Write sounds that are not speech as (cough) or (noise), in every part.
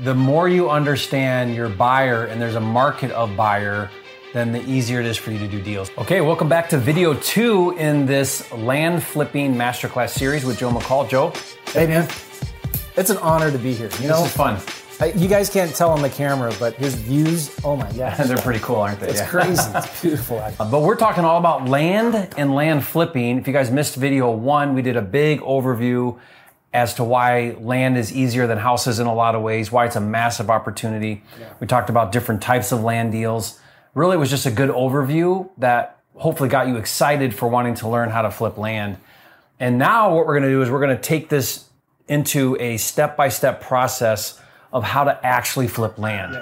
the more you understand your buyer and there's a market of buyer, then the easier it is for you to do deals. Okay, welcome back to video two in this land flipping masterclass series with Joe McCall. Joe, Hey man, it's an honor to be here. You know, this is fun. I, you guys can't tell on the camera, but his views, oh my gosh. (laughs) They're pretty cool, aren't they? It's Yeah. crazy. (laughs) It's beautiful. actually. But we're talking all about land and land flipping. If you guys missed video one, we did a big overview as to why land is easier than houses in a lot of ways, why it's a massive opportunity. We talked about different types of land deals. Really, it was just a good overview that hopefully got you excited for wanting to learn how to flip land. And now what we're going to do is we're going to take this into a step-by-step process of how to actually flip land.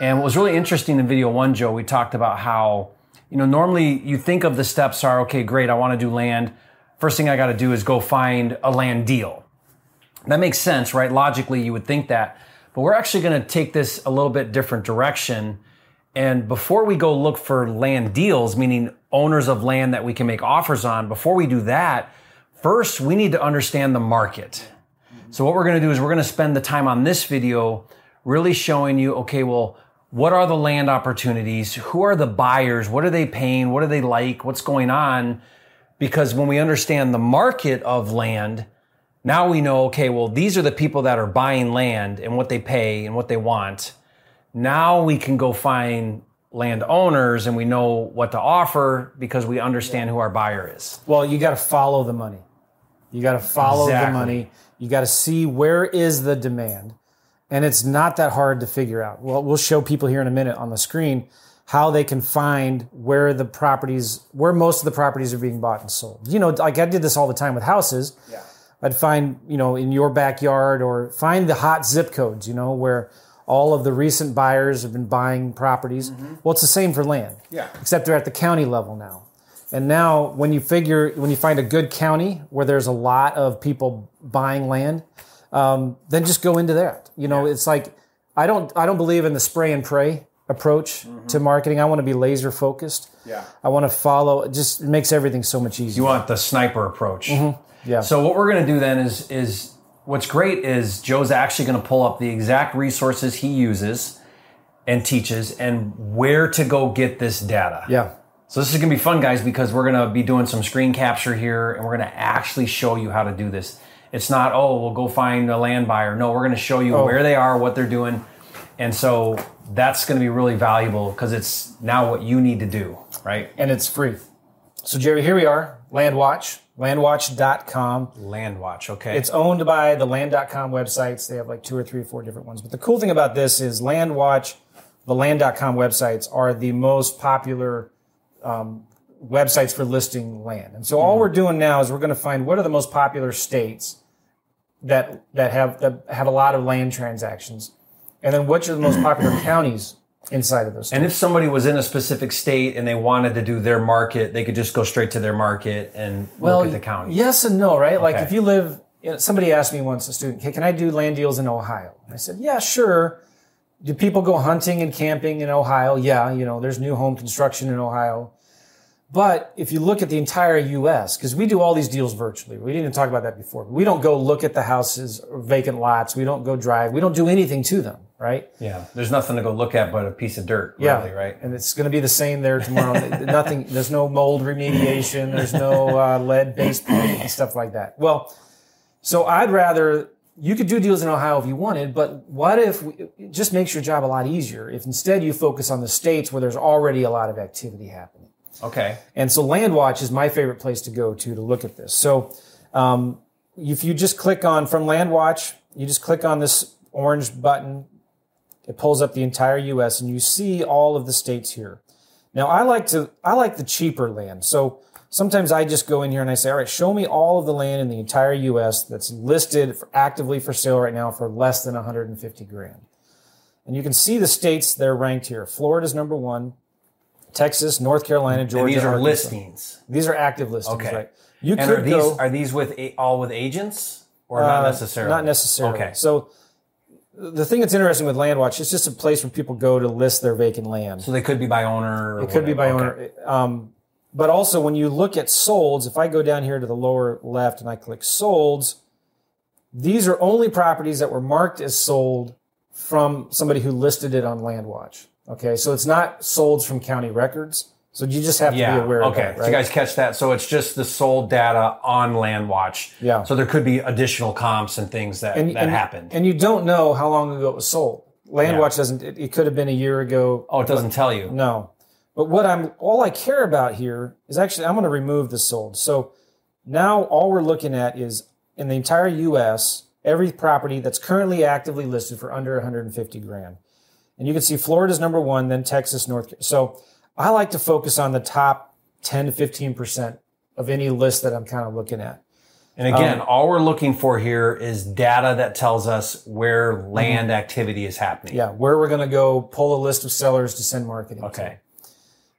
And what was really interesting in video one, Joe, we talked about how, you know, normally you think of the steps are, okay, great, I want to do land. First thing I got to do is go find a land deal. That makes sense, right? Logically, you would think that. But we're actually going to take this a little bit different direction. And before we go look for land deals, meaning owners of land that we can make offers on, before we do that, first we need to understand the market. So what we're going to do is we're going to spend the time on this video really showing you, okay, well, what are the land opportunities? Who are the buyers? What are they paying? What do they like? What's going on? Because when we understand the market of land, now we know, okay, well, these are the people that are buying land and what they pay and what they want. Now we can go find land owners and we know what to offer because we understand who our buyer is. Well, you got to follow the money. You got to follow Exactly. the money. You got to see where is the demand. And it's not that hard to figure out. Well, we'll show people here in a minute on the screen how they can find where the properties, where most of the properties are being bought and sold. You know, like I did this all the time with houses. Yeah. I'd find, you know, in your backyard or find the hot zip codes, you know, where all of the recent buyers have been buying properties. Mm-hmm. Well, it's the same for land. Yeah. Except they're at the county level now. And now when you figure, when you find a good county where there's a lot of people buying land, um, then just go into that. You know, it's like, I don't, I don't believe in the spray and pray approach mm-hmm. to marketing. I want to be laser focused. Yeah. I want to follow, it just makes everything so much easier. You want the sniper approach. Mm-hmm. Yeah. So what we're going to do then is is what's great is Joe's actually going to pull up the exact resources he uses and teaches and where to go get this data. yeah. So this is going to be fun guys because we're going to be doing some screen capture here and we're going to actually show you how to do this. It's not oh, we'll go find a land buyer. No, we're going to show you Oh. where they are, what they're doing. And so that's going to be really valuable because it's now what you need to do, right? And it's free. So Jerry, here we are, Landwatch, landwatch.com. Land watch, okay. It's owned by the land.com websites. They have like two or three or four different ones. But the cool thing about this is Landwatch, the land.com websites are the most popular um, websites for listing land. And so all we're doing now is we're going to find what are the most popular states that that have that have a lot of land transactions. And then which are the most popular (clears throat) counties inside of those. And if somebody was in a specific state and they wanted to do their market, they could just go straight to their market and look at the county. Yes and no, right? Like if you live, you know, somebody asked me once, a student, hey, can I do land deals in Ohio? I said, yeah, sure. Do people go hunting and camping in Ohio? Yeah, you know, there's new home construction in Ohio. But if you look at the entire U.S., because we do all these deals virtually, we didn't even talk about that before. We don't go look at the houses or vacant lots. We don't go drive. We don't do anything to them, right? Yeah, there's nothing to go look at but a piece of dirt, Yeah, really, right? And it's going to be the same there tomorrow. (laughs) Nothing. There's no mold remediation. There's no uh, lead-based and stuff like that. Well, so I'd rather you could do deals in Ohio if you wanted, but what if we, it just makes your job a lot easier if instead you focus on the states where there's already a lot of activity happening. Okay. And so Landwatch is my favorite place to go to to look at this. So um, if you just click on from Landwatch, you just click on this orange button. It pulls up the entire U.S. and you see all of the states here. Now I like to I like the cheaper land. So sometimes I just go in here and I say, all right, show me all of the land in the entire U.S. that's listed for, actively for sale right now for less than 150 grand. And you can see the states they're ranked here. Florida's number one. Texas, North Carolina, And Georgia. these are Arkansas. listings. These are active listings, Okay. right? You And could are these go are these with all with agents or uh, not necessarily? Not necessarily. Okay. So the thing that's interesting with Landwatch, it's just a place where people go to list their vacant land. So they could be by owner. Or it could be by. Okay. owner. Um, but also when you look at solds, if I go down here to the lower left and I click solds, these are only properties that were marked as sold from somebody who listed it on LandWatch. Okay, so it's not sold from county records. So you just have to Yeah. be aware of okay. that, right? you guys catch that? So it's just the sold data on LandWatch. Yeah. So there could be additional comps and things that that and, happened. And you don't know how long ago it was sold. LandWatch doesn't. It, it could have been a year ago. oh, it doesn't tell you. No. But what I'm all I care about here is actually I'm going to remove the sold. So now all we're looking at is in the entire US, every property that's currently actively listed for under 150 grand. And you can see Florida's number 1, then Texas, North Carolina. So I like to focus on the top 10 to 15% of any list that I'm kind of looking at. And again, Um, all we're looking for here is data that tells us where land activity is happening. Yeah, where we're going to go pull a list of sellers to send marketing. to. Okay.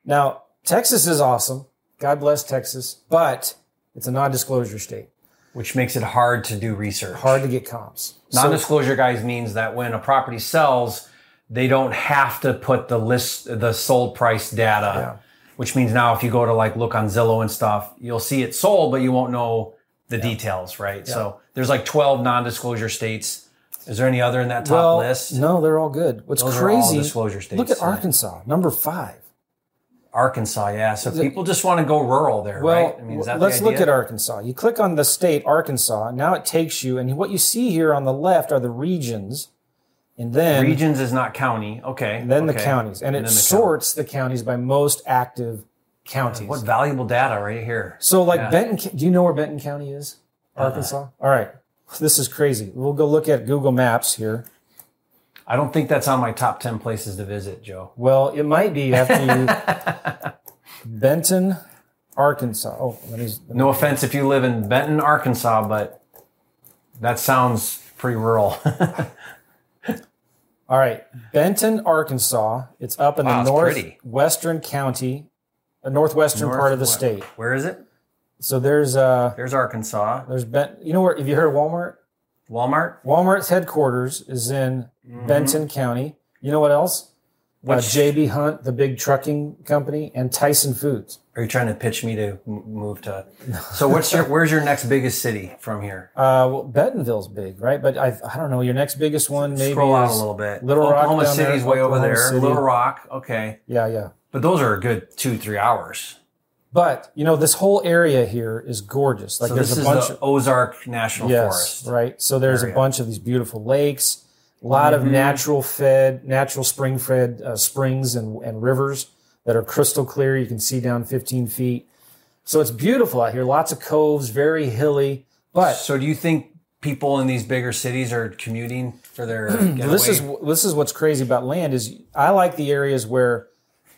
Now, Texas is awesome. God bless Texas, but it's a non-disclosure state. Which makes it hard to do research. Hard to get comps. Non-disclosure, guys, means that when a property sells, they don't have to put the list, the sold price data. Yeah. Which means now, if you go to like look on Zillow and stuff, you'll see it sold, but you won't know the details, right? So there's like 12 non-disclosure states. Is there any other in that top well, list? no, they're all good. What's Those crazy? disclosure states. Look at yeah. Arkansas, number five. Arkansas, yeah. So people just want to go rural there, Well, right? I mean, is that let's look at Arkansas. You click on the state Arkansas. Now it takes you, and what you see here on the left are the regions, and then Regions is not county. Okay. then the counties, and, it the sorts the counties by most active counties. What valuable data right here. So, like Yeah. Benton, do you know where Benton County is? Uh-huh. Arkansas. All right, this is crazy. We'll go look at Google Maps here. I don't think that's on my top 10 places to visit, Joe. Well, it might be after you. (laughs) Benton, Arkansas. Oh, let me. let me- No offense if you live in Benton, Arkansas, but that sounds pretty rural. (laughs) All right, Benton, Arkansas. It's up in Wow, the northwestern county, the northwestern part of the Northwest- state. Where is it? So there's uh There's Arkansas. there's Ben. You know where? Have you heard of Walmart? Walmart? Walmart's headquarters is in Mm-hmm. Benton County. You know what else? Uh, JB Hunt, the big trucking company, and Tyson Foods. Are you trying to pitch me to move to? So what's your where's your next biggest city from here? (laughs) Uh, well, Bentonville's big, right? But I, I don't know. Your next biggest one, maybe Scroll out a little bit. Little Rock Oklahoma down there, City's way over there. City. Little Rock, okay. Yeah, yeah. But those are a good two, three hours. But you know, this whole area here is gorgeous. Like So there's a bunch the of Ozark National yes, Forest. right. So there's area. a bunch of these beautiful lakes, a lot Mm-hmm. of natural fed, natural spring fed uh, springs and, and rivers that are crystal clear. You can see down 15 feet. So it's beautiful out here. Lots of coves, very hilly. But So do you think people in these bigger cities are commuting for their (clears throat) getaway? this is this is what's crazy about land is I like the areas where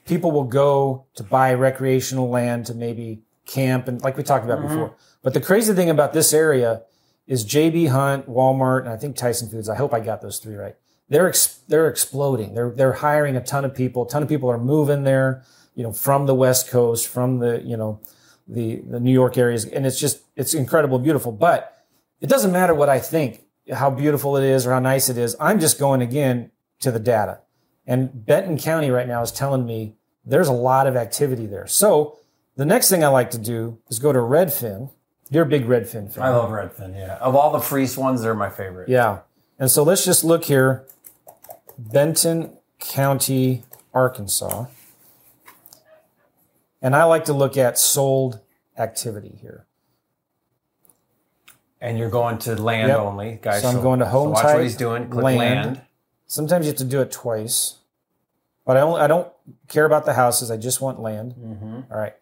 people will go to buy recreational land to maybe camp and like we talked about before. But the crazy thing about this area is JB Hunt, Walmart, and I think Tyson Foods. I hope I got those three right. They're ex- they're exploding. They're they're hiring a ton of people. A ton of people are moving there. You know, from the West Coast, from the you know the the New York areas, and it's just it's incredible, beautiful. But it doesn't matter what I think, how beautiful it is or how nice it is. I'm just going again to the data. And Benton County right now is telling me there's a lot of activity there. So the next thing I like to do is go to Redfin. You're a big Redfin fan. I love Redfin. Yeah, of all the Freeze ones, they're my favorite. Yeah. And so let's just look here. Benton County, Arkansas. And I like to look at sold activity here. And you're going to land Yep. only, guys. So I'm going to home watch type, what he's doing. Click land. land. Sometimes you have to do it twice. But I only I don't care about the houses. I just want land. Mm-hmm. All right.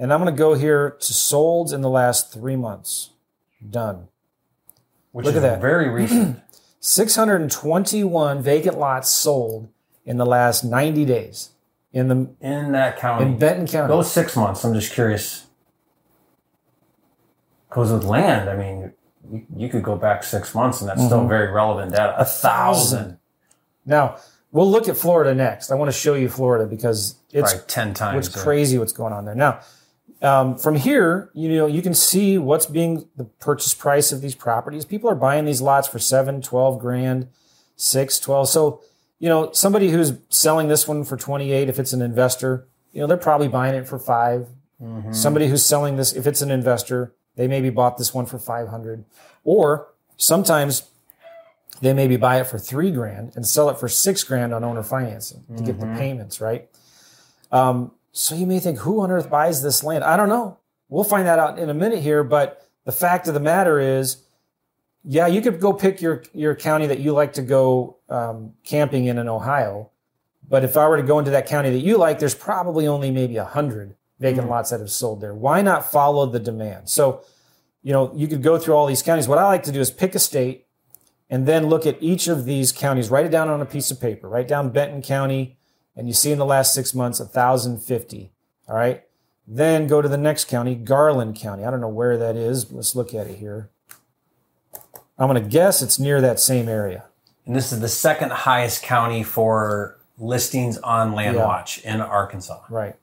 And I'm going to go here to solds in the last three months. Done. Which Look is at that. very recent. (clears throat) 621 vacant lots sold in the last 90 days in the in that county. in Benton County. Those six months, I'm just curious. Because with land, I mean, you, you could go back six months and that's still mm-hmm. very relevant data. A thousand. Now, we'll look at Florida next. I want to show you Florida because it's Probably 10 times. It's crazy what's going on there. Now, um, from here, you know, you can see what's being the purchase price of these properties. People are buying these lots for seven, 12 grand, six, 12. So, you know, somebody who's selling this one for 28, if it's an investor, you know, they're probably buying it for 5 Somebody who's selling this, if it's an investor, they maybe bought this one for 500. Or sometimes they maybe buy it for three grand and sell it for six grand on owner financing to get the Mm-hmm. payments, right? Um, so you may think, who on earth buys this land? I don't know. We'll find that out in a minute here. But the fact of the matter is, yeah, you could go pick your your county that you like to go um, camping in in Ohio. But if I were to go into that county that you like, there's probably only maybe a hundred vacant Mm. lots that have sold there. Why not follow the demand? So, you know, you could go through all these counties. What I like to do is pick a state and then look at each of these counties, write it down on a piece of paper, write down Benton County, and you see in the last six months, 1,050. All right. Then go to the next county, Garland County. I don't know where that is. Let's look at it here. I'm going to guess it's near that same area. And this is the second highest county for listings on Land Yeah. In Arkansas. Right.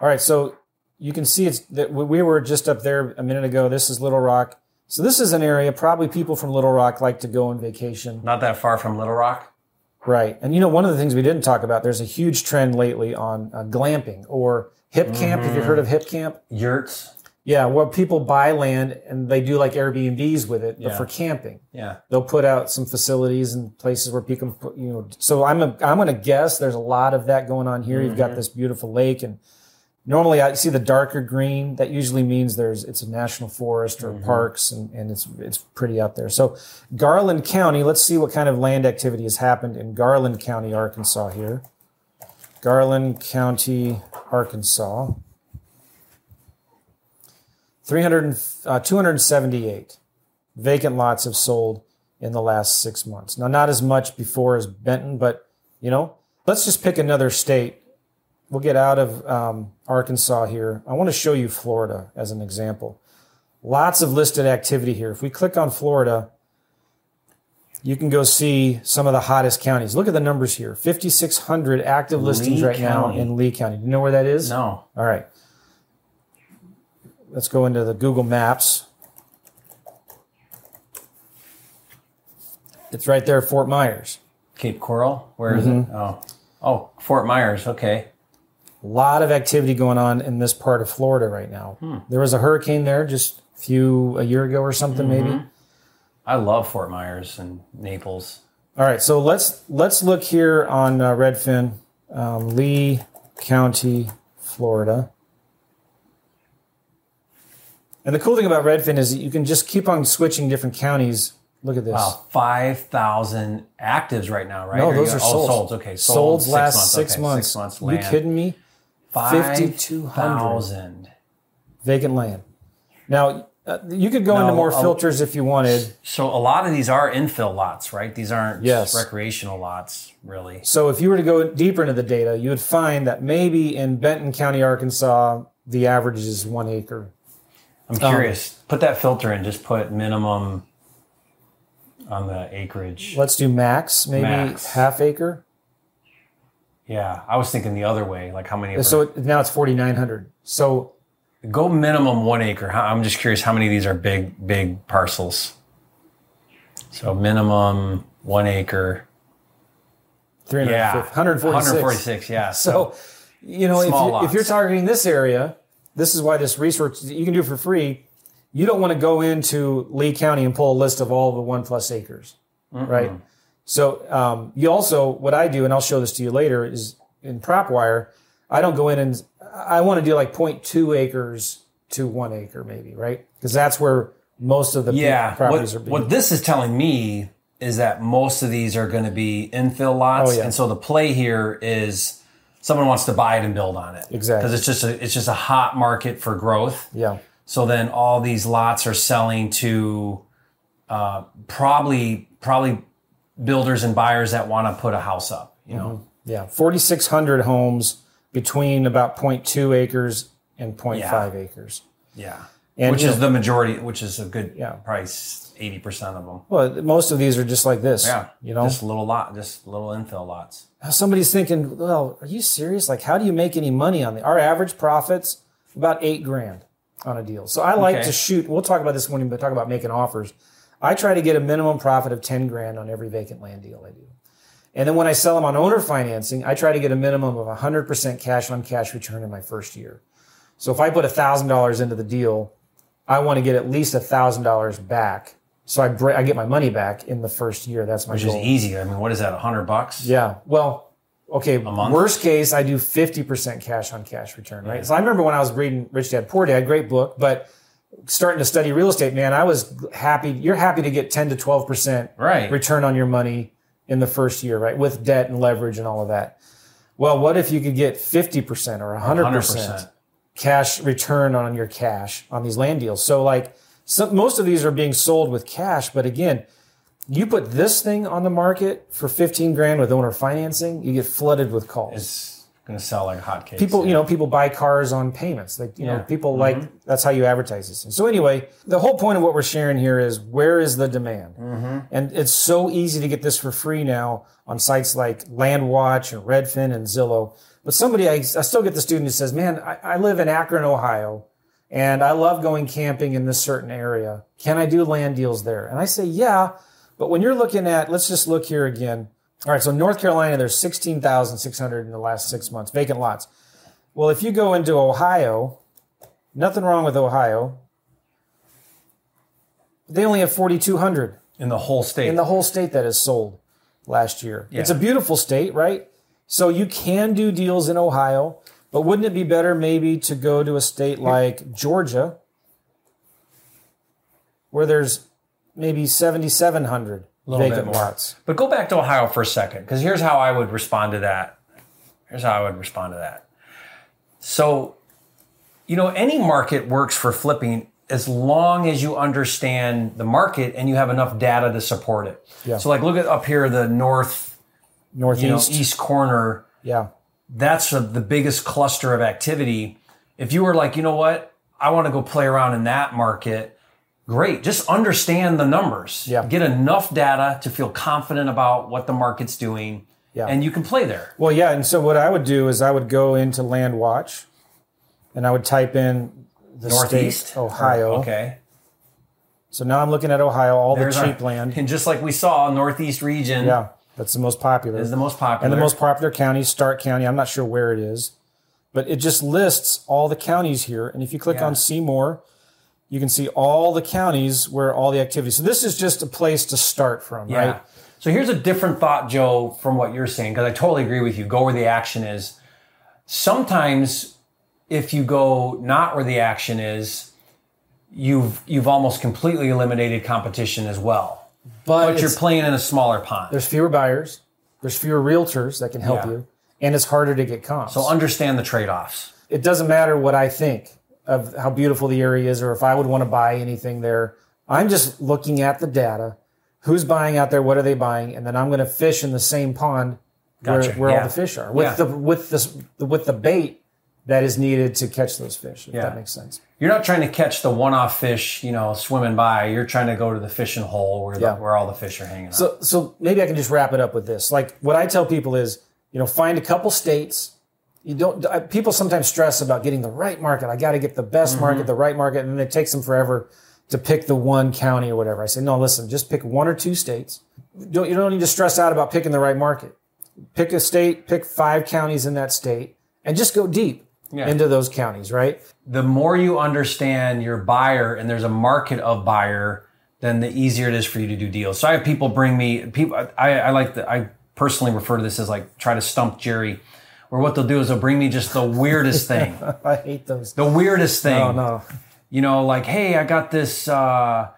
All right. So you can see it's that we were just up there a minute ago. This is Little Rock. So this is an area probably people from Little Rock like to go on vacation. Not that far from Little Rock. Right. And you know, one of the things we didn't talk about, there's a huge trend lately on uh, glamping or Hipcamp. Have you heard of Hipcamp? Yurts. Yeah, well, people buy land and they do like Airbnbs with it, but Yeah. for camping. Yeah. They'll put out some facilities and places where people can put, you know. So I'm a, I'm going to guess there's a lot of that going on here. You've got this beautiful lake, and normally I see the darker green. That usually means there's it's a national forest or parks, and, and it's it's pretty out there. So Garland County. Let's see what kind of land activity has happened in Garland County, Arkansas. Here, Garland County, Arkansas. 300, uh, 278 vacant lots have sold in the last six months. Now, not as much before as Benton, but you know, let's just pick another state. We'll get out of um, Arkansas here. I want to show you Florida as an example. Lots of listed activity here. If we click on Florida, you can go see some of the hottest counties. Look at the numbers here 5,600 active listings Lee right now in Lee County. Do you know where that is? No. All right. Let's go into the Google Maps. It's right there, Fort Myers. Cape Coral. Where is Mm-hmm. it? Oh. Oh, Fort Myers. Okay. A lot of activity going on in this part of Florida right now. There was a hurricane there just a few a year ago or something, maybe. I love Fort Myers and Naples. All right, so let's let's look here on uh, Redfin, um, Lee County, Florida. And the cool thing about Redfin is that you can just keep on switching different counties. Look at this. Wow, five thousand actives right now, right? No, Or those you- are oh, sold. Okay, Sold sold, last six months. six okay, months. Six months. You kidding me? 5,200. 5,000. Vacant land. Now uh, you could go into No, more I'll- filters if you wanted. So a lot of these are infill lots, right? These aren't Yes. recreational lots, really. So if you were to go deeper into the data, you would find that maybe in Benton County, Arkansas, the average is one acre. I'm curious. put that filter in. Just put minimum on the acreage. Let's do max, maybe Max. half acre. Yeah, I was thinking the other way. Like how many? So now it's 4,900. So go minimum one acre. I'm just curious how many of these are big, big parcels. So minimum one acre. 350, Yeah, 146. 146. Yeah. (laughs) So, you know, if, Small you, if you're targeting this area, this is why this research you can do it for free. You don't want to go into Lee County and pull a list of all the one plus acres, right? So um, you also, what I do, and I'll show this to you later, is in PropWire, I don't go in and I want to do like 0.2 acres to one acre, maybe, right? Because that's where most of the Yeah. properties What, are being. what this is telling me is that most of these are going to be infill lots, Oh, yeah. and so the play here is someone wants to buy it and build on it. Exactly. Because it's just a it's just a hot market for growth. yeah. So then all these lots are selling to uh, probably probably builders and buyers that want to put a house up. You know. Mm-hmm. Yeah, 4,600 homes between about 0.2 acres and 0.5 acres. Yeah. And, which is the majority, which is a good Yeah. price, eighty percent of them. Well, most of these are just like this. Yeah, You know, just little lot, just little infill lots. somebody's thinking, well, are you serious? Like, how do you make any money on the, our average profits? About eight grand on a deal. So I like Okay. to shoot, we'll talk about this when we talk about making offers. I try to get a minimum profit of 10 grand on every vacant land deal I do. And then when I sell them on owner financing, I try to get a minimum of 100% cash on cash return in my first year. So if I put $1,000 into the deal, I want to get at least $1,000 back So I break, I get my money back in the first year. That's my Which goal. is easy. I mean, what is that? A hundred bucks? Yeah. Well, okay. month? Worst case, I do 50% cash on cash return, right? So I remember when I was reading Rich Dad Poor Dad, great book, but starting to study real estate, man, I was happy. You're happy to get 10 to 12% Right. return on your money in the first year, right? With debt and leverage and all of that. Well, what if you could get 50% or 100%, 100%. cash return on your cash on these land deals? So like some, most of these are being sold with cash, but again, you put this thing on the market for 15 grand with owner financing, you get flooded with calls. It's going to sell like hotcakes. people, you know, people buy cars on payments. Like, you know, Yeah. Mm-hmm. people like, that's how you advertise this. So anyway, the whole point of what we're sharing here is where is the demand? Mm-hmm. And it's so easy to get this for free now on sites like Landwatch and Redfin and Zillow. But somebody, I, I still get the student who says, man, I, I live in Akron, Ohio, and I love going camping in this certain area. Can I do land deals there? And I say, yeah. But when you're looking at, let's just look here again. All right, so North Carolina, there's 16,600 in the last six months, vacant lots. Well, if you go into Ohio, nothing wrong with Ohio. They only have 4,200 in the whole state. in the whole state that is sold last year. It's a beautiful state, right? So you can do deals in Ohio, but wouldn't it be better maybe to go to a state like Georgia where there's maybe 7,700 Little bit more. lots? But go back to Ohio for a second, because here's how I would respond to that. Here's how I would respond to that. So, you know, any market works for flipping as long as you understand the market and you have enough data to support it. Yeah. So, like, look at up here, the north, you know, Northeast. east corner. Yeah. That's the the biggest cluster of activity. If you were like, you know what, I want to go play around in that market, great. Just understand the numbers. Yeah. Get enough data to feel confident about what the market's doing. Yeah. And you can play there. Well, yeah, and so what I would do is I would go into Land Watch and I would type in the Northeast, state Ohio. Oh, okay. So now I'm looking at Ohio, all There's the our- cheap land. (laughs) And just like we saw, Northeast region Yeah, that's the most popular. is the most popular. and the most popular county, Stark County. I'm not sure where it is, but it just lists all the counties here. And if you click Yeah. on see more, you can see all the counties where all the activity. So this is just a place to start from, Yeah. right? So here's a different thought, Joe, from what you're saying, because I totally agree with you. Go where the action is. Sometimes if you go not where the action is, you've you've almost completely eliminated competition as well. But, But you're playing in a smaller pond. there's fewer buyers, there's fewer realtors that can help Yeah. you, and it's harder to get comps. So understand the trade-offs. it doesn't matter what I think of how beautiful the area is or if I would want to buy anything there. I'm just looking at the data. Who's buying out there? What are they buying? And then I'm going to fish in the same pond where, Gotcha. where all Yeah. the fish are with Yeah. the with the with the bait that is needed to catch those fish. If Yeah. that makes sense. You're not trying to catch the one-off fish, you know, swimming by. You're trying to go to the fishing hole where the, where all the fish are hanging out. So so maybe I can just wrap it up with this. Like what I tell people is, you know, find a couple states. You don't. I- People sometimes stress about getting the right market. I got to get the best Mm-hmm. market, the right market, and then it takes them forever to pick the one county or whatever. I say, no, listen, just pick one or two states. Don't, you don't need to stress out about picking the right market. Pick a state, pick five counties in that state, and just go deep Yeah. into those counties. Right? the more you understand your buyer and there's a market of buyer, then the easier it is for you to do deals. So I have people bring me people. I, I like the. I personally refer to this as like try to stump Jerry, where what they'll do is they'll bring me just the weirdest thing, (laughs) I hate those. the weirdest thing. Oh no. You know, like hey, I got this uh,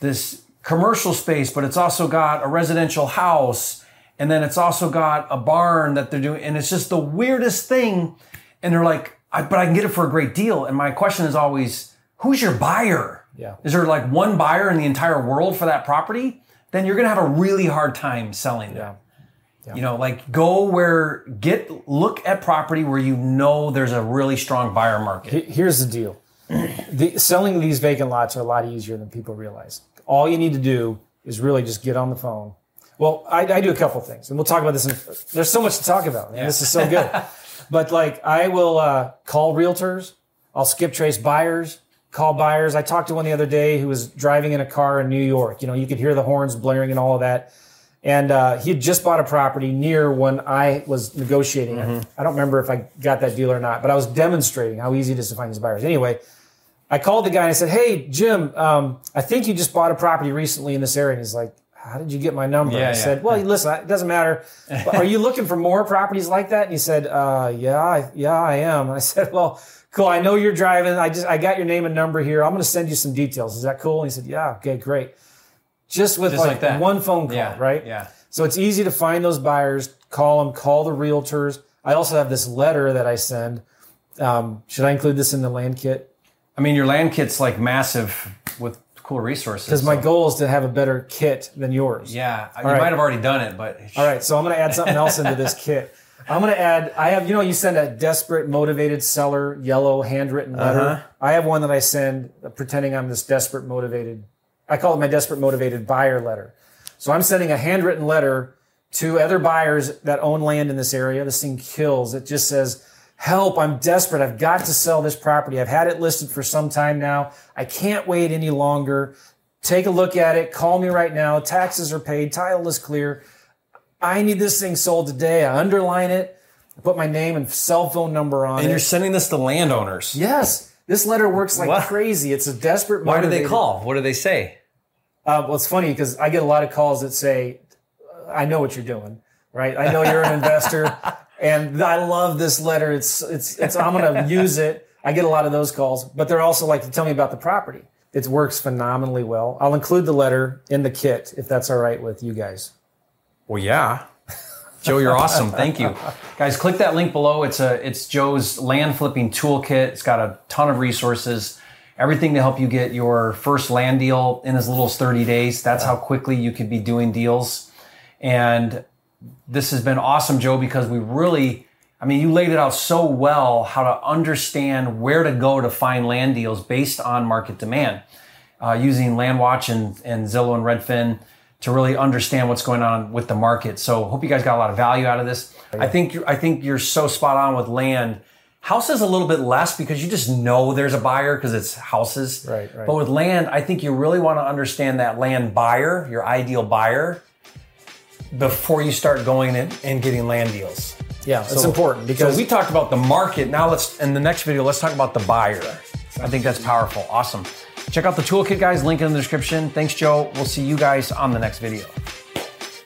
this commercial space, but it's also got a residential house, and then it's also got a barn that they're doing, and it's just the weirdest thing. And they're like, I, but I can get it for a great deal. And my question is always, who's your buyer? Yeah. Is there like one buyer in the entire world for that property? Then you're gonna have a really hard time selling them. Yeah. You know, like go where get look at property where you know there's a really strong buyer market. Here's the deal. (clears throat) The, selling these vacant lots are a lot easier than people realize. All you need to do is really just get on the phone. Well, I, I do a couple things, and we'll talk about this. In, there's so much to talk about, and this is so good. (laughs) but like, I will uh, call realtors. I'll skip trace buyers, call buyers. I talked to one the other day who was driving in a car in New York. You know, you could hear the horns blaring and all of that. And uh, he had just bought a property near when I was negotiating it. I don't remember if I got that deal or not, but I was demonstrating how easy it is to find these buyers. Anyway, I called the guy and I said, "Hey, Jim, um, I think you just bought a property recently in this area." And he's like, "How did you get my number?" Yeah, I yeah. said, "Well, listen, it doesn't matter. (laughs) Are you looking for more properties like that?" And he said, uh, "Yeah, I, yeah, I am." And I said, "Well, cool. I know you're driving. I just I got your name and number here. I'm going to send you some details. Is that cool?" And he said, "Yeah, okay, great." Just with Just like, like that. one phone call, Yeah, right? yeah. So it's easy to find those buyers. Call them. Call the realtors. I also have this letter that I send. Um, should I include this in the land kit? I mean, your land kit's like massive with cool resources. Because my so- goal is to have a better kit than yours. yeah, you right. might have already done it, but All right, so I'm going to add something else into this kit. I'm going to add. I have, you know, you send a desperate, motivated seller yellow handwritten letter. Uh-huh. I have one that I send pretending I'm this desperate, motivated. I call it my desperate, motivated buyer letter. So I'm sending a handwritten letter to other buyers that own land in this area. This thing kills. It just says, "Help! I'm desperate. I've got to sell this property. I've had it listed for some time now. I can't wait any longer. Take a look at it. Call me right now. Taxes are paid. Title is clear." I need this thing sold today. I underline it, I put my name and cell phone number on and it. you're sending this to landowners. yes, this letter works like What? crazy. It's a desperate. Why do they call? What do they say? Uh, well, it's funny because I get a lot of calls that say, "I know what you're doing, right? I know you're an investor, (laughs) and I love this letter. It's it's it's. I'm going to use it." I get a lot of those calls, but they're also like to tell me about the property. It works phenomenally well. I'll include the letter in the kit if that's all right with you guys. Well, yeah. Joe, you're awesome. Thank you. Guys, click that link below. It's a it's Joe's land flipping toolkit. It's got a ton of resources. Everything to help you get your first land deal in as little as 30 days. That's how quickly you could be doing deals. And this has been awesome, Joe, because we really, I mean, you laid it out so well how to understand where to go to find land deals based on market demand, uh, using LandWatch and, and Zillow and Redfin to really understand what's going on with the market. So, hope you guys got a lot of value out of this. Oh, I think you're, I think you're so spot on with land. Houses a little bit less because you just know there's a buyer because it's houses. Right, right. But with land, I think you really want to understand that land buyer, your ideal buyer, before you start going in and getting land deals. Yeah, it's important because So we talked about the market. Now let's in the next video, let's talk about the buyer. I think that's powerful. Awesome. Check out the toolkit, guys. Link in the description. Thanks, Joe. We'll see you guys on the next video.